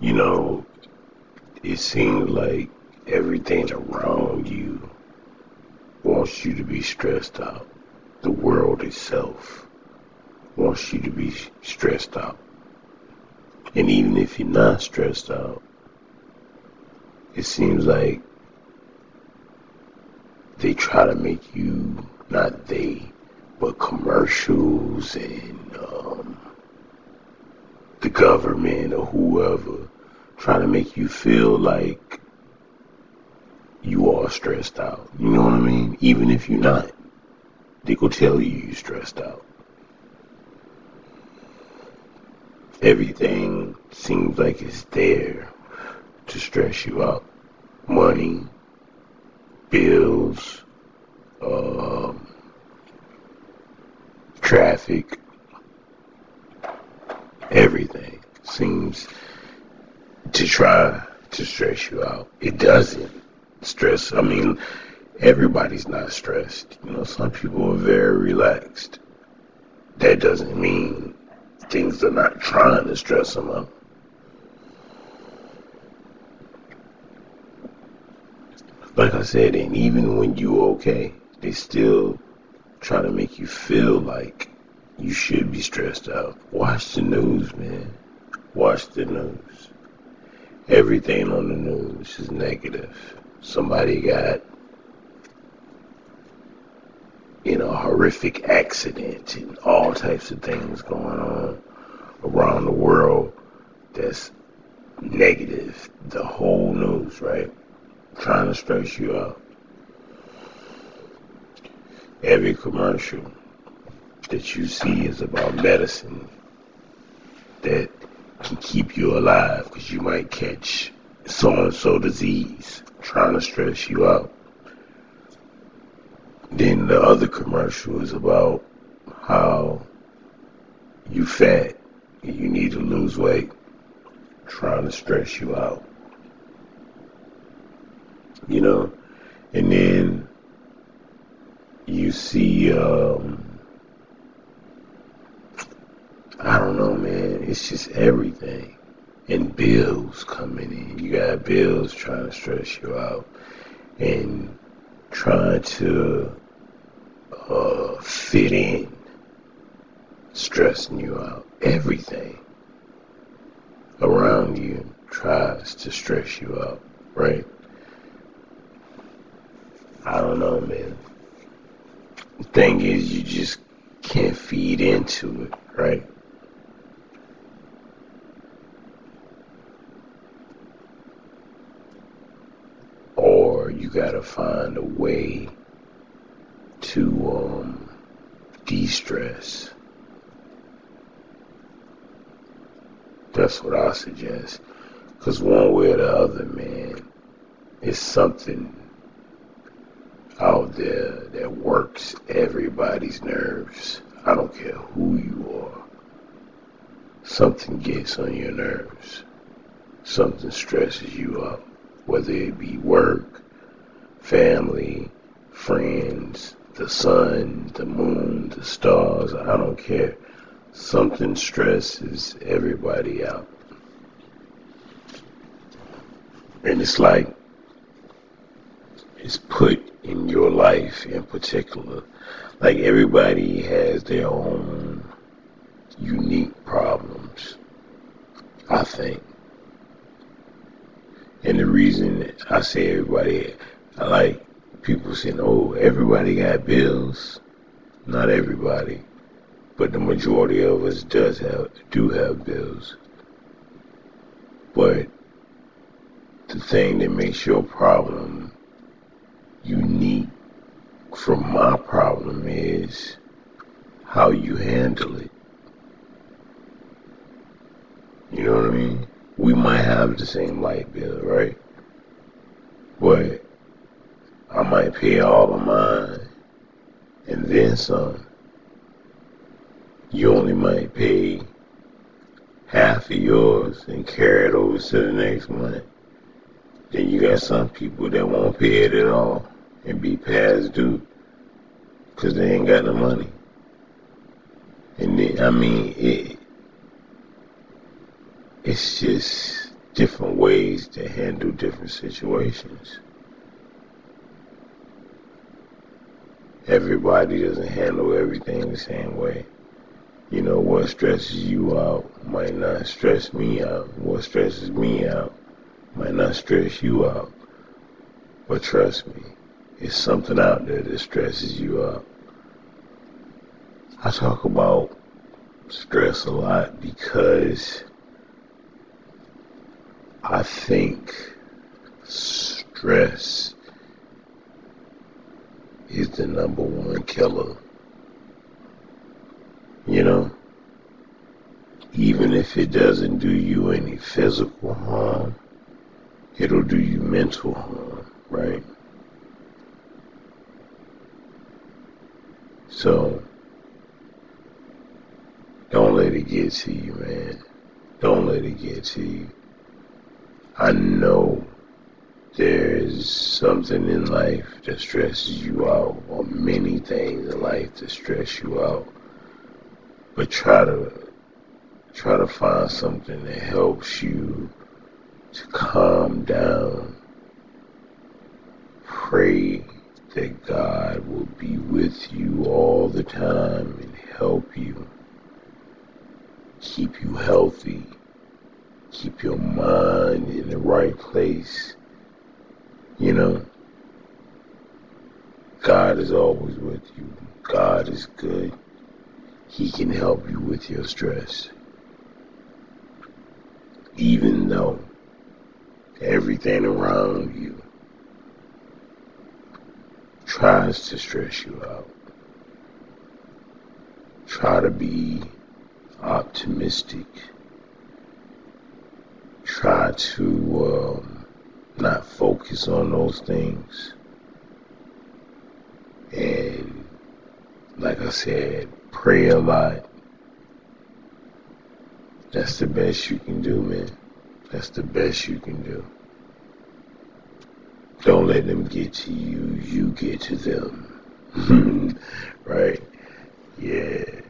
You know, it seems like everything around you wants you to be stressed out. The world itself wants you to be stressed out. And even if you're not stressed out, it seems like they try to make you, not they, but commercials and um, government or whoever trying to make you feel like you are stressed out. You know what I mean? Even if you're not, they go tell you you're stressed out. Everything seems like it's there to stress you out. Money, bills, um, traffic, everything seems to try to stress you out. It doesn't stress. I mean, everybody's not stressed. You know, some people are very relaxed. That doesn't mean things are not trying to stress them out. Like I said, and even when you're okay, they still try to make you feel like you should be stressed out. Watch the news, man. Watch the news. Everything on the news is negative. Somebody got you know, horrific accident and all types of things going on around the world that's negative. The whole news, right? Trying to stress you out. Every commercial that you see is about medicine that can keep you alive because you might catch so and so disease trying to stress you out. Then the other commercial is about how you fat and you need to lose weight, trying to stress you out. You know, and then you see, um, I don't know, man. It's just everything. And bills coming in. You got bills trying to stress you out. And trying to uh, fit in, stressing you out. Everything around you tries to stress you out, right? I don't know, man. The thing is, you just can't feed into it, right? You gotta find a way to um, de-stress. That's what I suggest. Because one way or the other, man, it's something out there that works everybody's nerves. I don't care who you are. Something gets on your nerves. Something stresses you out. Whether it be work, family, friends, the sun, the moon, the stars, I don't care. Something stresses everybody out. And it's like it's put in your life in particular. Like everybody has their own unique problems, I think. And the reason I say everybody, I like people saying, oh, everybody got bills. Not everybody, but the majority of us does have do have bills. But the thing that makes your problem unique from my problem is how you handle it. You know what I mean? We might have the same light bill, right? But I might pay all of mine and then some. You only might pay half of yours and carry it over to the next month. Then you got some people that won't pay it at all and be past due because they ain't got the money. And then, I mean, it, it's just different ways to handle different situations. Everybody doesn't handle everything the same way. You know, what stresses you out might not stress me out. What stresses me out might not stress you out. But trust me, it's something out there that stresses you out. I talk about stress a lot because I think stress is the number one killer. You know? Even if it doesn't do you any physical harm, it'll do you mental harm, right? So, don't let it get to you, man. Don't let it get to you. I know there's something in life that stresses you out, or many things in life that stress you out. But try to try to find something that helps you to calm down. Pray that God will be with you all the time and help you. Keep you healthy. Keep your mind in the right place. You know, God is always with you. God is good. He can help you with your stress. Even though everything around you tries to stress you out. Try to be optimistic. Try to um, focus on those things. And like I said, pray a lot. That's the best you can do, man. That's the best you can do. Don't let them get to you, you get to them. right? Yeah.